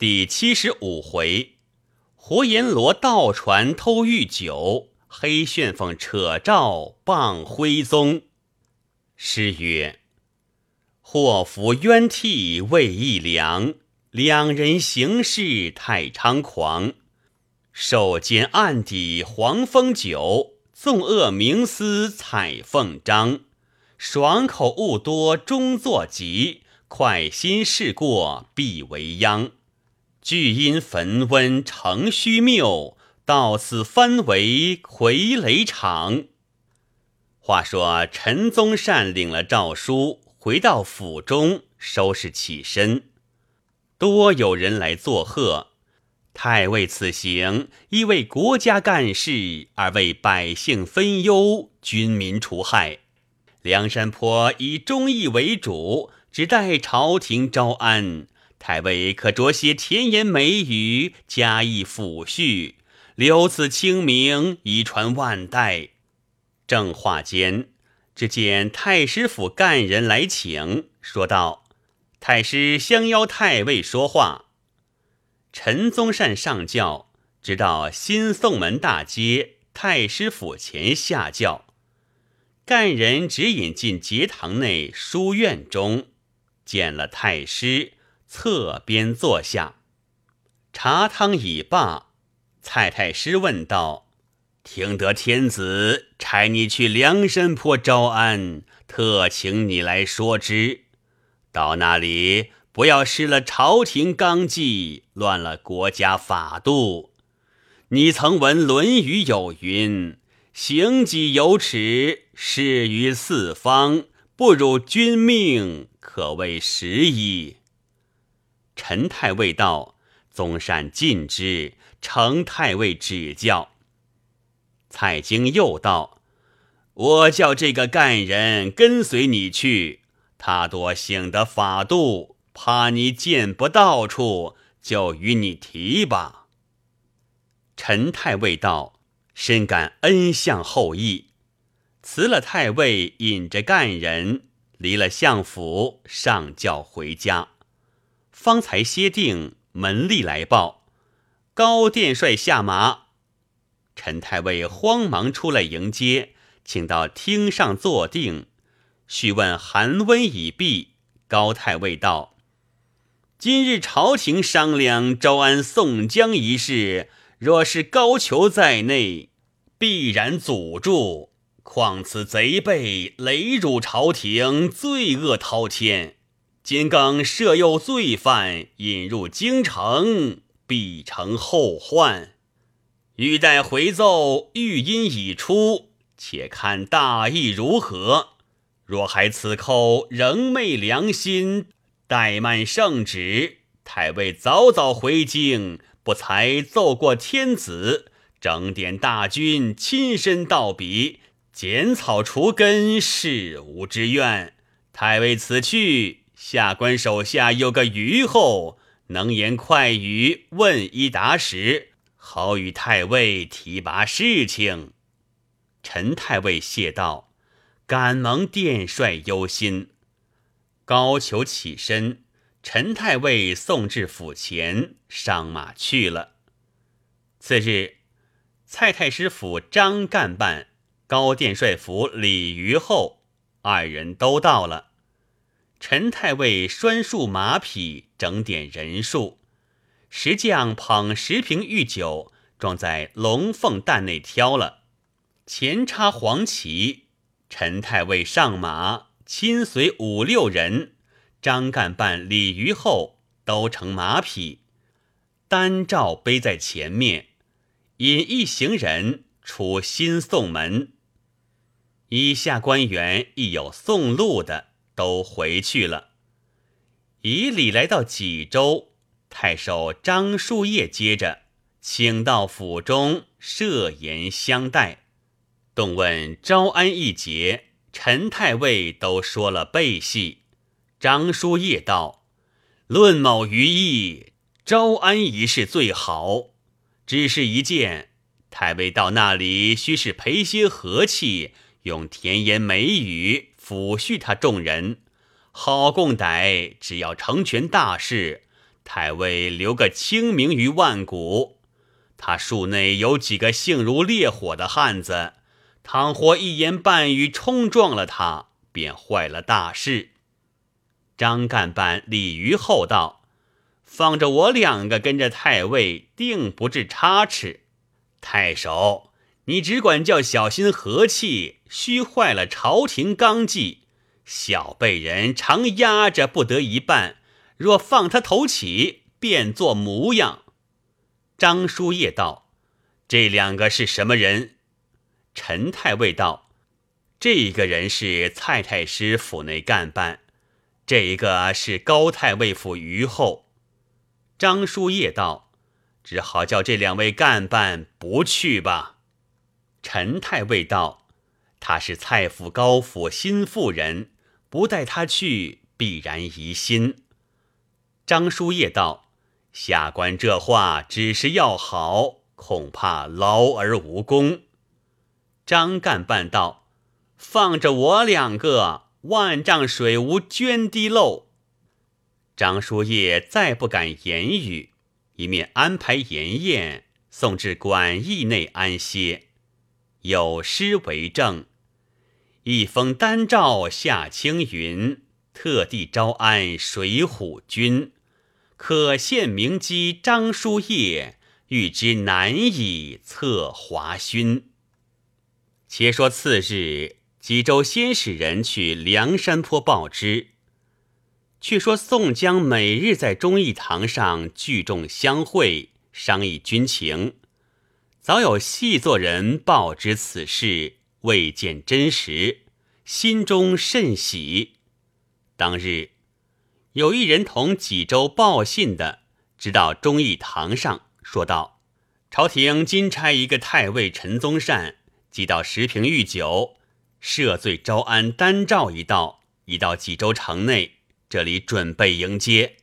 第七十五回，活阎罗盗船偷玉酒，黑旋风扯罩傍徽宗。诗曰：祸福冤替未易量，两人行事太猖狂。受奸暗底黄蜂酒，纵恶冥思彩凤章。爽口误多终作疾，快心事过必为殃。俱因焚温成虚谬，到此翻为傀儡场。话说陈宗善领了诏书，回到府中收拾起身，多有人来作贺。太尉此行，亦为国家干事，而为百姓分忧，军民除害。梁山坡以忠义为主，只待朝廷招安。太尉可着些甜言美语，加以抚恤，留此清明，以传万代。正话间，只见太师府干人来请，说道：“太师相邀太尉说话。”陈宗善上轿，直到新宋门大街太师府前下轿，干人指引进节堂内书院中，见了太师。侧边坐下，茶汤已罢。蔡太师问道：“听得天子差你去梁山坡招安，特请你来说之。到那里不要失了朝廷纲纪，乱了国家法度。你曾闻《论语》有云：‘行己有耻，事于四方，不辱君命，可谓实矣。’”陈太尉道：“宗善尽之，承太尉指教。”蔡京又道：“我叫这个干人跟随你去，他多行得法度，怕你见不到处，就与你提吧。”陈太尉道：“深感恩相厚意。”辞了太尉，引着干人离了相府，上轿回家。方才歇定，门吏来报，高殿帅下马。陈太尉慌忙出来迎接，请到厅上坐定。须问寒温已毕，高太尉道：“今日朝廷商量招安宋江一事，若是高俅在内，必然阻住。况此贼辈累辱朝廷，罪恶滔天。”今更设诱罪犯引入京城，必成后患。欲待回奏玉音已出，且看大义如何。若还此寇仍昧良心，怠慢圣旨，太尉早早回京，不才奏过天子，整点大军，亲身到彼，剪草除根，事无之愿。太尉此去。下官手下有个虞后，能言快语，问一答十，好与太尉提拔事情。陈太尉谢道：“敢蒙殿帅忧心。”高俅起身，陈太尉送至府前，上马去了。次日，蔡太师府张干办、高殿帅府李虞后二人都到了。陈太尉拴束马匹，整点人数。石匠捧十瓶御酒，装在龙凤担内挑了，前插黄旗。陈太尉上马，亲随五六人，张干办、李虞后都乘马匹，单照背在前面，引一行人出新宋门。以下官员亦有送路的。都回去了。以礼来到济州，太守张树业接着，请到府中设筵相待。动问招安一节，陈太尉都说了背戏。张叔夜道：“论某于意，招安一事最好。只是一件，太尉到那里，须是陪些和气，用甜言美语。”抚恤他众人，好共歹，只要成全大事，太尉留个清名于万古。他树内有几个性如烈火的汉子，倘或一言半语冲撞了他，便坏了大事。张干办礼于后道，放着我两个跟着太尉，定不致差池。太守，你只管叫小心和气，虚坏了朝廷纲纪。小辈人常压着不得一半，若放他头起，变作模样。张叔夜道：“这两个是什么人？”陈太尉道：“这一个人是蔡太师府内干办，这一个是高太尉府虞后。”张叔夜道：“只好叫这两位干办不去吧。”陈太尉道：“他是蔡府高府新妇人，不带他去，必然疑心。”张叔夜道。下官这话只是要好，恐怕劳而无功。张干办道：“放着我两个，万丈水无涓滴漏。”张叔夜再不敢言语，一面安排筵宴，送至馆驿内安歇。有诗为证：“一封单诏下青云，特地招安水浒军。”可羡名机张叔夜，欲知难以测华勋。且说次日，济州先使人去梁山坡报知。却说宋江每日在忠义堂上聚众相会，商议军情。早有细作人报知此事，未见真实，心中甚喜。当日。有一人同济州报信的，直到忠义堂上，说道：“朝廷今差一个太尉陈宗善，寄到石屏御酒，赦罪招安单诏一道，已到济州城内，这里准备迎接。”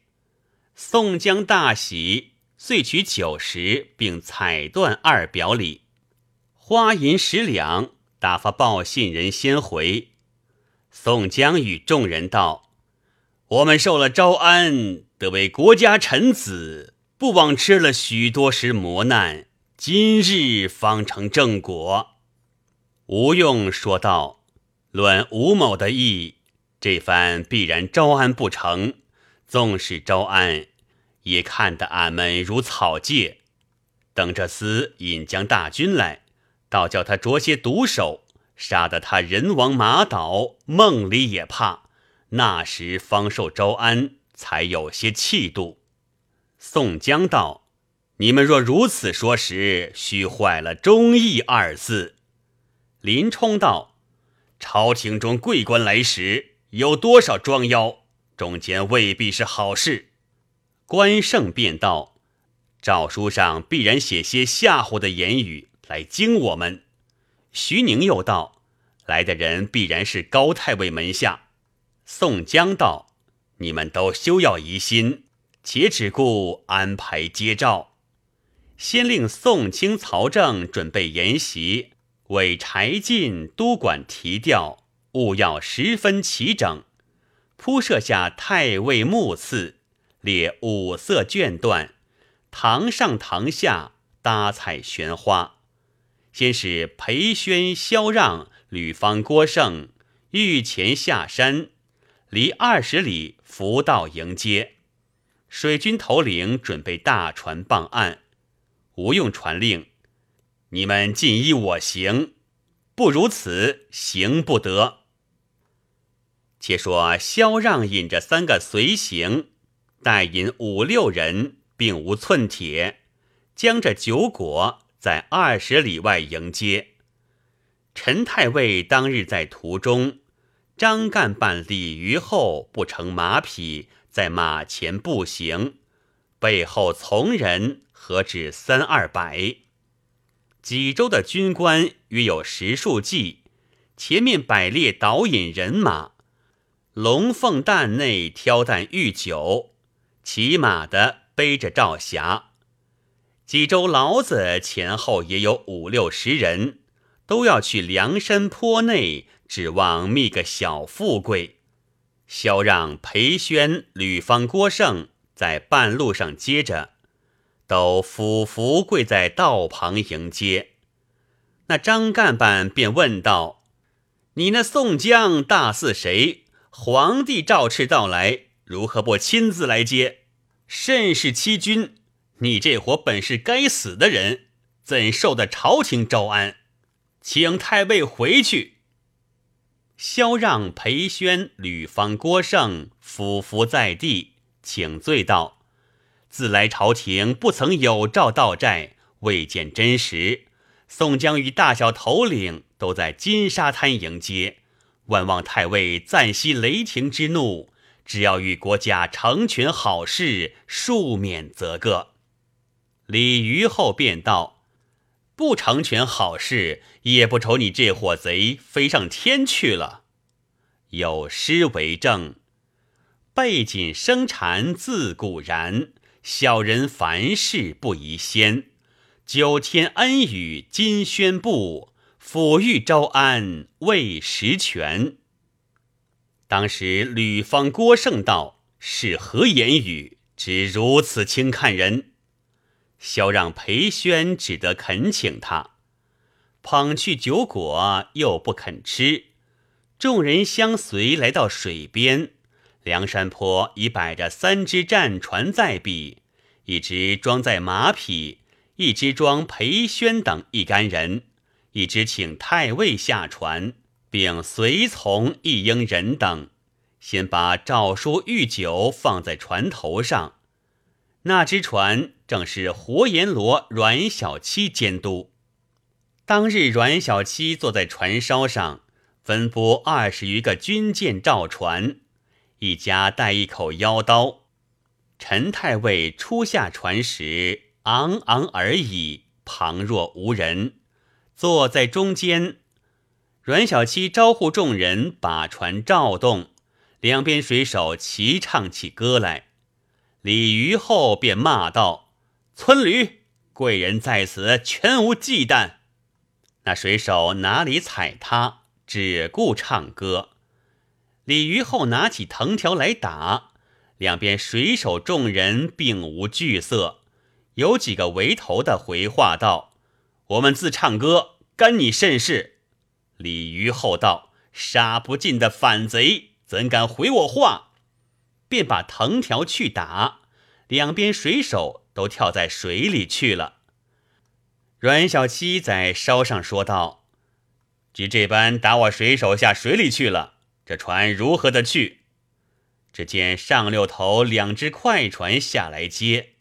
宋江大喜，遂取酒食，并彩缎二表里，花银十两，打发报信人先回。宋江与众人道。我们受了招安，得为国家臣子，不枉吃了许多时磨难，今日方成正果。吴用说道：“论吴某的意，这番必然招安不成。纵使招安，也看得俺们如草芥。等着厮引将大军来，倒叫他着些毒手，杀得他人亡马倒，梦里也怕。”那时方受招安，才有些气度。宋江道：“你们若如此说时，须坏了忠义二字。”林冲道：“朝廷中贵官来时，有多少装妖？中间未必是好事。”关胜便道：“诏书上必然写些吓唬的言语来惊我们。”徐宁又道：“来的人必然是高太尉门下。”宋江道：“你们都休要疑心，且只顾安排接诏。先令宋清、曹正准备筵席，为柴进督管提调，务要十分齐整。铺设下太尉木次，列五色绢缎，堂上堂下搭彩悬花。先是裴宣、萧让、吕方、郭盛御前下山。”离二十里，扶道迎接。水军头领准备大船傍岸，吴用传令：你们尽依我行，不如此行不得。且说萧让引着三个随行，带引五六人，并无寸铁，将这酒果在二十里外迎接。陈太尉当日在途中。张干办鲤鱼后不乘马匹，在马前步行，背后从人何止三二百。济州的军官约有十数骑，前面摆列导引人马，龙凤担内挑担御酒，骑马的背着赵霞。济州老子前后也有五六十人，都要去梁山坡内。指望觅个小富贵，萧让、裴宣、吕方、郭盛在半路上接着，都俯伏跪在道旁迎接。那张干办便问道：“你那宋江大似谁？皇帝赵赤到来，如何不亲自来接？甚是欺君！你这伙本是该死的人，怎受得朝廷招安？请太尉回去。”萧让、裴宣、吕方、郭盛俯伏在地，请罪道：“自来朝廷不曾有诏到寨，未见真实。”宋江与大小头领都在金沙滩迎接，万望太尉暂息雷霆之怒，只要与国家成全好事，庶免则个。李虞后便道：“不成全好事，也不愁你这伙贼飞上天去了。”有诗为证：“背锦生产自古然，小人凡事不宜先。”九天恩雨今宣布，抚育招安未实全。当时吕方、郭盛道是何言语？只如此轻看人？萧让、裴宣只得恳请他，捧去酒果，又不肯吃。众人相随来到水边，梁山坡已摆着三只战船在彼，一只装载马匹。一只装裴宣等一干人，一只请太尉下船，并随从一应人等，先把诏书御酒放在船头上。那只船正是活阎罗阮小七监督。当日阮小七坐在船梢上，分拨二十余个军舰照船，一家带一口腰刀。陈太尉初下船时。昂昂而已，旁若无人，坐在中间。阮小七招呼众人把船照动，两边水手齐唱起歌来。李虞后便骂道：“村驴，贵人在此，全无忌惮。”那水手哪里睬他，只顾唱歌。李虞后拿起藤条来打，两边水手众人并无惧色。有几个围头的回话道：“我们自唱歌，干你甚事？”李渔后道：“杀不尽的反贼，怎敢回我话？”便把藤条去打，两边水手都跳在水里去了。阮小七在梢上说道：“只这般打我水手下水里去了，这船如何的去？”只见上六头两只快船下来接。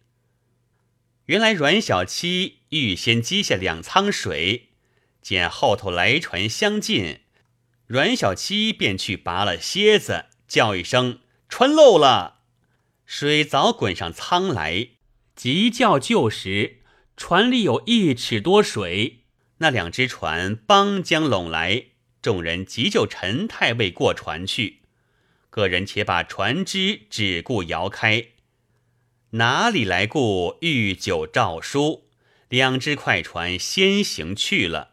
原来阮小七预先积下两舱水，见后头来船相近，阮小七便去拔了楔子，叫一声“船漏了”，水早滚上舱来。急叫救时，船里有一尺多水，那两只船帮将拢来，众人急救陈太尉过船去，个人且把船只只顾摇开。哪里来顾御酒诏书？两只快船先行去了。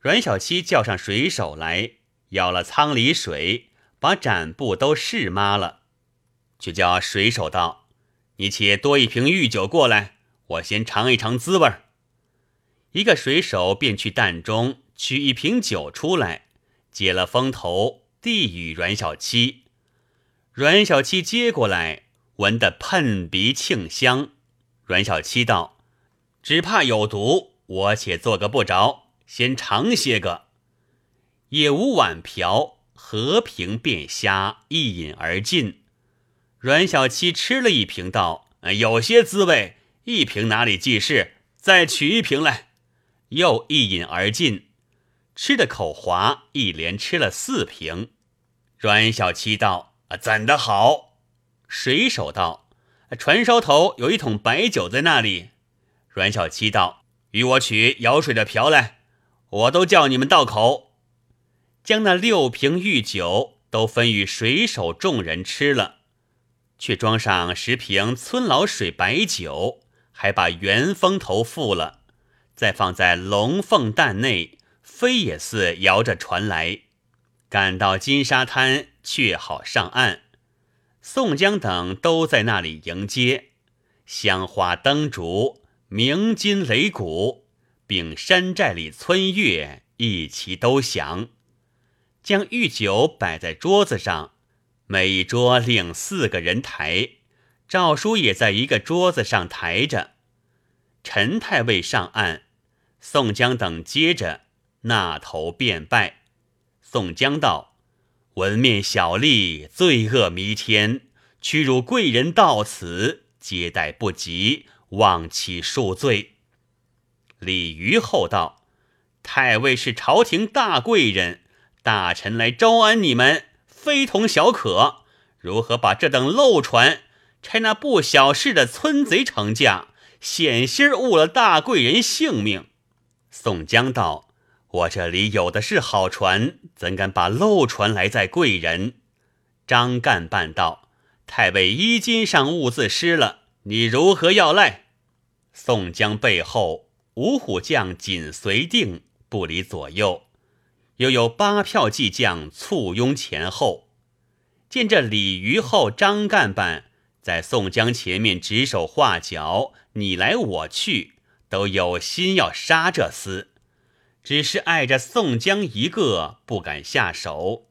阮小七叫上水手来，舀了舱里水，把展布都试抹了，却叫水手道：“你且多一瓶御酒过来，我先尝一尝滋味。”一个水手便去担中取一瓶酒出来，解了封头，递与阮小七。阮小七接过来。闻得喷鼻沁香，阮小七道：“只怕有毒，我且做个不着，先尝些个。”也无碗瓢，和平便虾一饮而尽。阮小七吃了一瓶，道：“有些滋味，一瓶哪里济事？再取一瓶来。”又一饮而尽，吃的口滑，一连吃了四瓶。阮小七道：“啊怎的好？”水手道：“船梢头有一桶白酒在那里。”阮小七道：“与我取舀水的瓢来，我都叫你们倒口。”将那六瓶御酒都分与水手众人吃了，却装上十瓶村老水白酒，还把原封头付了，再放在龙凤蛋内，飞也似摇着船来，赶到金沙滩，却好上岸。宋江等都在那里迎接，香花灯烛，鸣金擂鼓，并山寨里村月一齐都响。将御酒摆在桌子上，每一桌另四个人抬，赵叔也在一个桌子上抬着。陈太尉上岸，宋江等接着那头便拜。宋江道：“文面小吏，罪恶弥天，屈辱贵人到此，接待不及，望其恕罪。”李虞后道：“太尉是朝廷大贵人。”大臣来招安你们，非同小可。如何把这等漏船差那不小事的村贼乘驾，险些误了大贵人性命？宋江道：“我这里有的是好船，怎敢把漏船来在贵人？”张干办道：“太尉衣襟上兀自湿了，你如何要赖？”宋江背后五虎将紧随定，不离左右。又有八票骑将簇拥前后，见这李虞后、张干办在宋江前面指手画脚，你来我去，都有心要杀这厮，只是碍着宋江一个，不敢下手。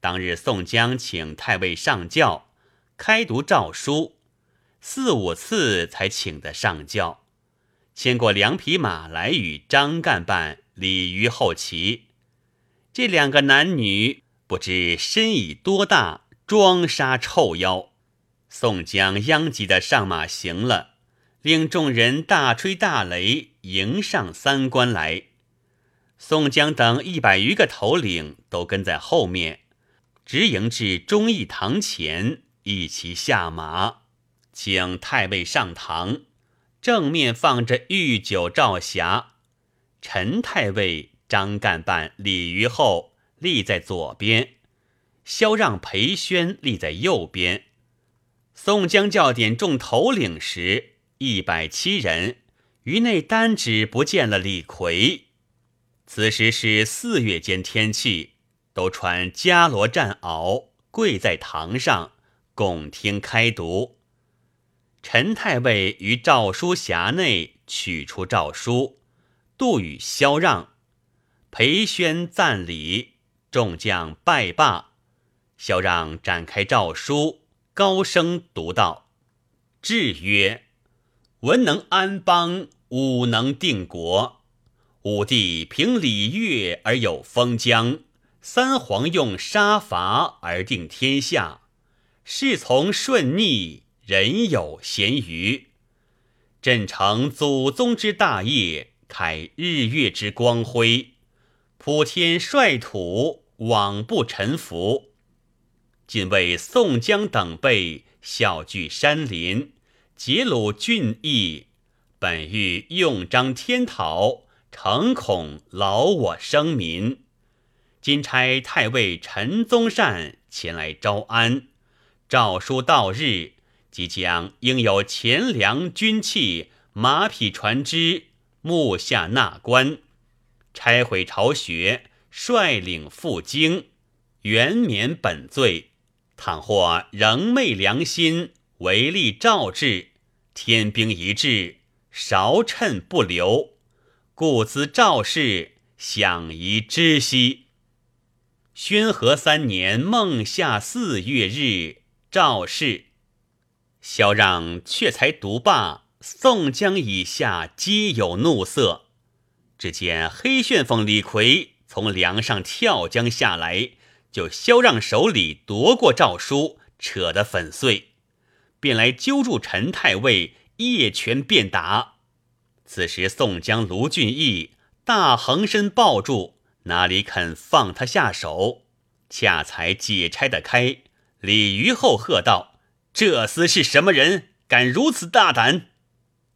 当日宋江请太尉上轿，开读诏书，四五次才请得上轿，牵过两匹马来与张干办、李虞后骑。这两个男女不知身已多大，装杀臭妖。宋江央急的上马行了，令众人大吹大擂，迎上三关来。宋江等一百余个头领都跟在后面，直迎至忠义堂前，一齐下马，请太尉上堂。正面放着御酒照匣，陈太尉。张干办、李虞后立在左边，萧让、裴宣立在右边。宋江叫点众头领时，一百七人于内单指不见了李逵。此时是四月间天气，都穿伽罗战袄，跪在堂上拱听开读。陈太尉于诏书匣内取出诏书，度与萧让。裴宣赞礼，众将拜罢。萧让展开诏书，高声读道：“制曰：文能安邦，武能定国。武帝凭礼乐而有封疆，三皇用杀伐而定天下。事从顺逆，人有咸鱼。朕承祖宗之大业，开日月之光辉。”普天率土，罔不臣服。今为宋江等辈小聚山林，结鲁俊逸，本欲用章天讨，诚恐劳我生民。今差太尉陈宗善前来招安，诏书到日，即将应有钱粮、军器、马匹、船只，目下纳官。拆毁巢穴，率领赴京，原免本罪。倘或仍昧良心，违例诏制，天兵一至，韶趁不留。故兹赵氏享宜知悉。宣和三年孟夏四月日，赵氏。萧让却才独罢，宋江以下皆有怒色。只见黑旋风李逵从梁上跳江下来，就萧让手里夺过诏书，扯得粉碎，便来揪住陈太尉，一拳便打。此时宋江、卢俊义大横身抱住，哪里肯放他下手？恰才解拆得开，李虞后喝道：“这厮是什么人？敢如此大胆！”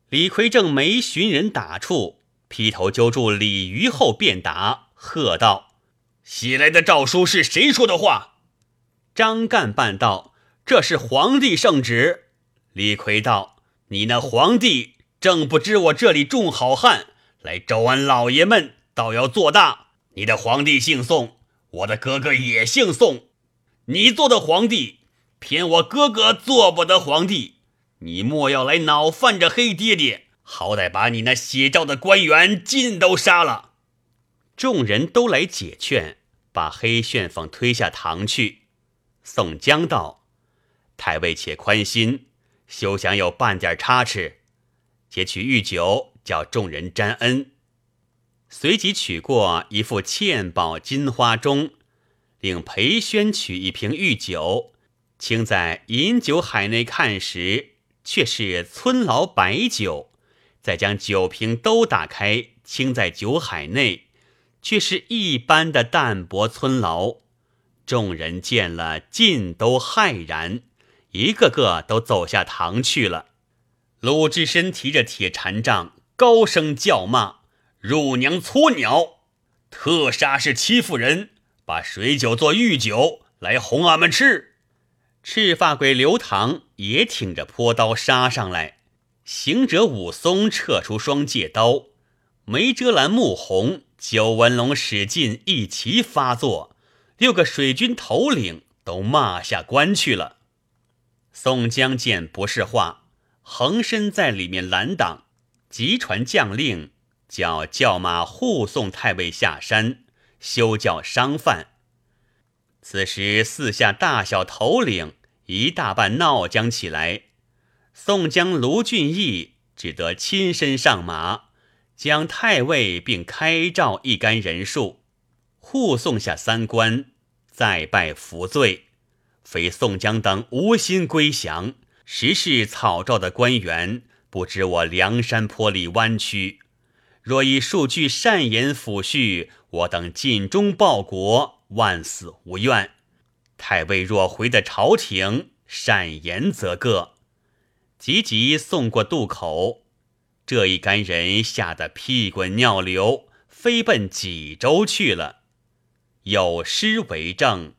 李逵正没寻人打处。劈头揪住李虞后便打，喝道：“写来的诏书是谁说的话？”张干办道：“这是皇帝圣旨。”李逵道：“你那皇帝正不知我这里众好汉来招安老爷们，倒要做大。你的皇帝姓宋，我的哥哥也姓宋。你做的皇帝，偏我哥哥做不得皇帝，你莫要来恼犯着黑爹爹，好歹把你那写诏的官员尽都杀了。众人都来解劝，把黑旋风推下堂去。宋江道：“太尉且宽心，休想有半点差池。且取御酒，叫众人沾恩。”随即取过一副嵌宝金花钟，令裴宣取一瓶御酒，清在饮酒海内看时，却是村老白酒；再将酒瓶都打开，倾在酒海内，却是一般的淡泊村老。众人见了，尽都骇然，一个个都走下堂去了。鲁智深提着铁禅杖，高声叫骂。乳娘粗鸟，特杀是欺负人，把水酒做御酒来哄俺们吃。赤发鬼刘唐也挺着坡刀杀上来，行者武松撤出双戒刀，梅遮拦穆弘、九纹龙史进一齐发作，六个水军头领都骂下关去了。宋江见不是话，横身在里面拦挡，急传将令。叫叫马护送太尉下山，休叫商贩。此时四下大小头领一大半闹僵起来，宋江、卢俊义只得亲身上马，将太尉并开召一干人数护送下三关，再拜服罪。非宋江等无心归降，实是草诏的官员，不知我梁山坡里弯曲。若以数据善言抚恤，我等尽忠报国，万死无怨。太尉若回得朝廷，善言则个。急急送过渡口，这一干人吓得屁滚尿流，飞奔济州去了。有诗为证：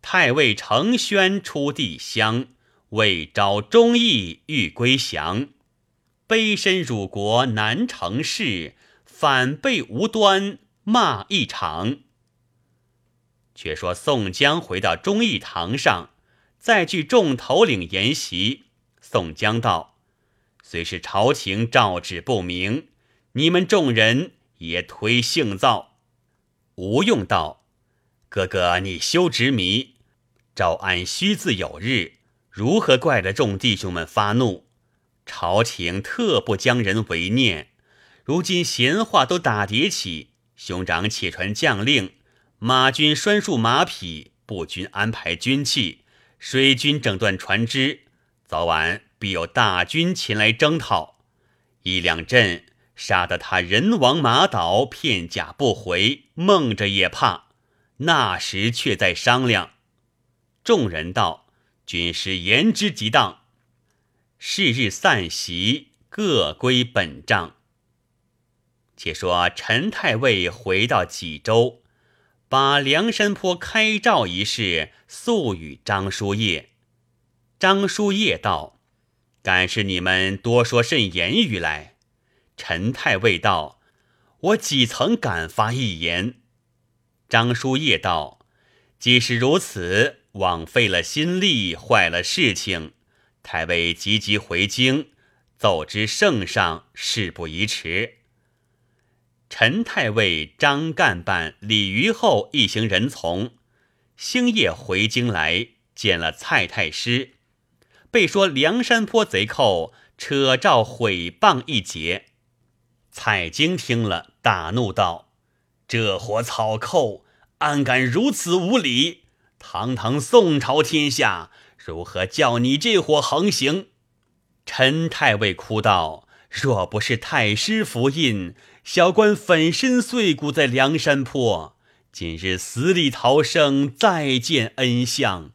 太尉承宣出帝乡，未招忠义欲归降。卑身辱国难成事，反被无端骂一场。却说宋江回到忠义堂上，再据众头领言席。宋江道：“虽是朝廷诏旨不明，你们众人也推性躁。”吴用道：“哥哥，你休执迷，招安须自有日，如何怪得众弟兄们发怒？”朝廷特不将人为念，如今闲话都打叠起。兄长且传将令，马军拴束马匹，步军安排军器，水军整顿船只，早晚必有大军前来征讨。一两阵杀得他人亡马倒，片甲不回，梦着也怕。那时却在商量。众人道：“军师言之极当。”是日散席，各归本帐。且说陈太尉回到济州，把梁山坡开诏一事诉与张叔夜。张叔夜道：“敢是你们多说甚言语来？”陈太尉道：“我几曾敢发一言？”张叔夜道：“既是如此，枉费了心力，坏了事情。”太尉急急回京，奏知圣上，事不宜迟。陈太尉张干办李虞后一行人从星夜回京来，见了蔡太师，被说梁山坡贼寇扯诏毁谤一节。蔡京听了，大怒道：“这伙草寇，安敢如此无礼？堂堂宋朝天下！”如何叫你这伙横行？陈太尉哭道：“若不是太师符印，小官粉身碎骨在梁山坡，今日死里逃生，再见恩相。”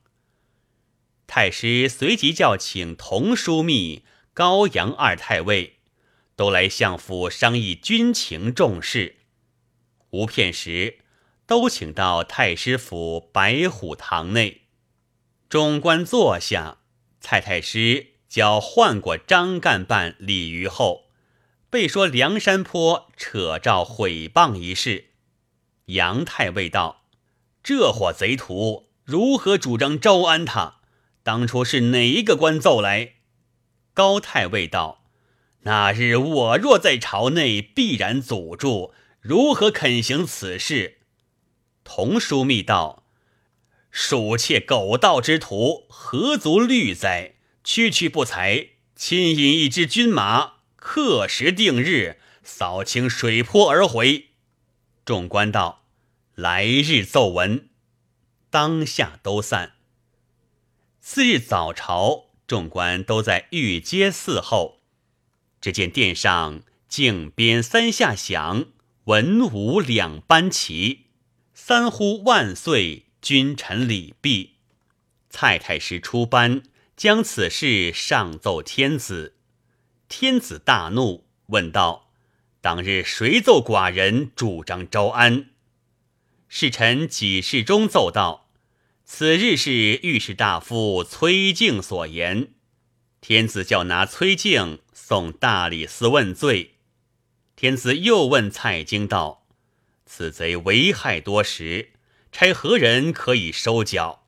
太师随即叫请童枢密、高阳二太尉，都来相府商议军情重事。无片时，都请到太师府白虎堂内。众官坐下，蔡太师叫唤过张干办李虞后，被说梁山坡扯诏毁谤一事。杨太尉道：“这伙贼徒如何主张招安他？当初是哪一个官奏来？”高太尉道：“那日我若在朝内，必然阻住，如何肯行此事？”童枢密道：“鼠窃狗盗之徒，何足虑哉？区区不才，亲引一支军马，刻时定日，扫清水泊而回。”众官道：“来日奏闻。”当下都散。次日早朝，众官都在御阶伺候。只见殿上靖边三下响，文武两班齐。三呼万岁，君臣礼毕。蔡太师出班，将此事上奏天子。天子大怒，问道：“当日谁奏寡人主张招安？”侍臣几事中奏道：“此日是御史大夫崔敬所言。”天子叫拿崔敬送大理寺问罪。天子又问蔡京道。此贼为害多时，差何人可以收缴？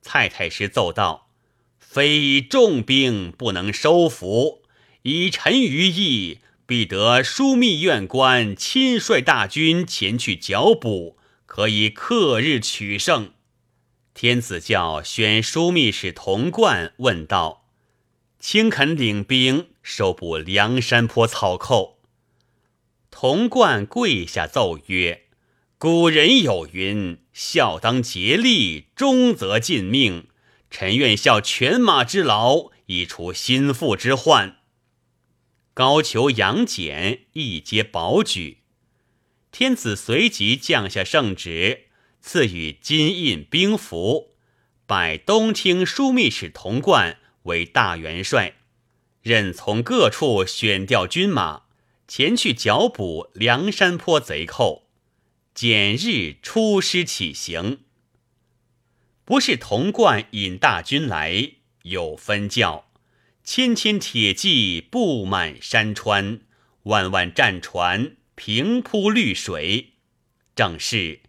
蔡太师奏道：“非以重兵不能收服，以臣于意，必得枢密院官亲率大军前去剿捕，可以克日取胜。”天子教选枢密使童贯问道：“卿肯领兵收捕梁山坡草寇？”童贯跪下奏曰：“古人有云，孝当竭力，忠则尽命。臣愿效犬马之劳，以除心腹之患。”高俅、杨戬一皆保举。天子随即降下圣旨，赐予金印兵符，拜东厅枢密使童贯为大元帅，任从各处选调军马。前去剿捕梁山坡贼寇，简日出师起行。不是童贯引大军来，有分教，千千铁骑布满山川，万万战船平铺绿水。正是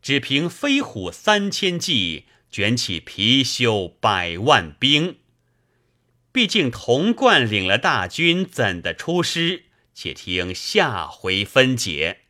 只凭飞虎三千骑，卷起貔貅百万兵。毕竟童贯领了大军，怎的出师？且听下回分解。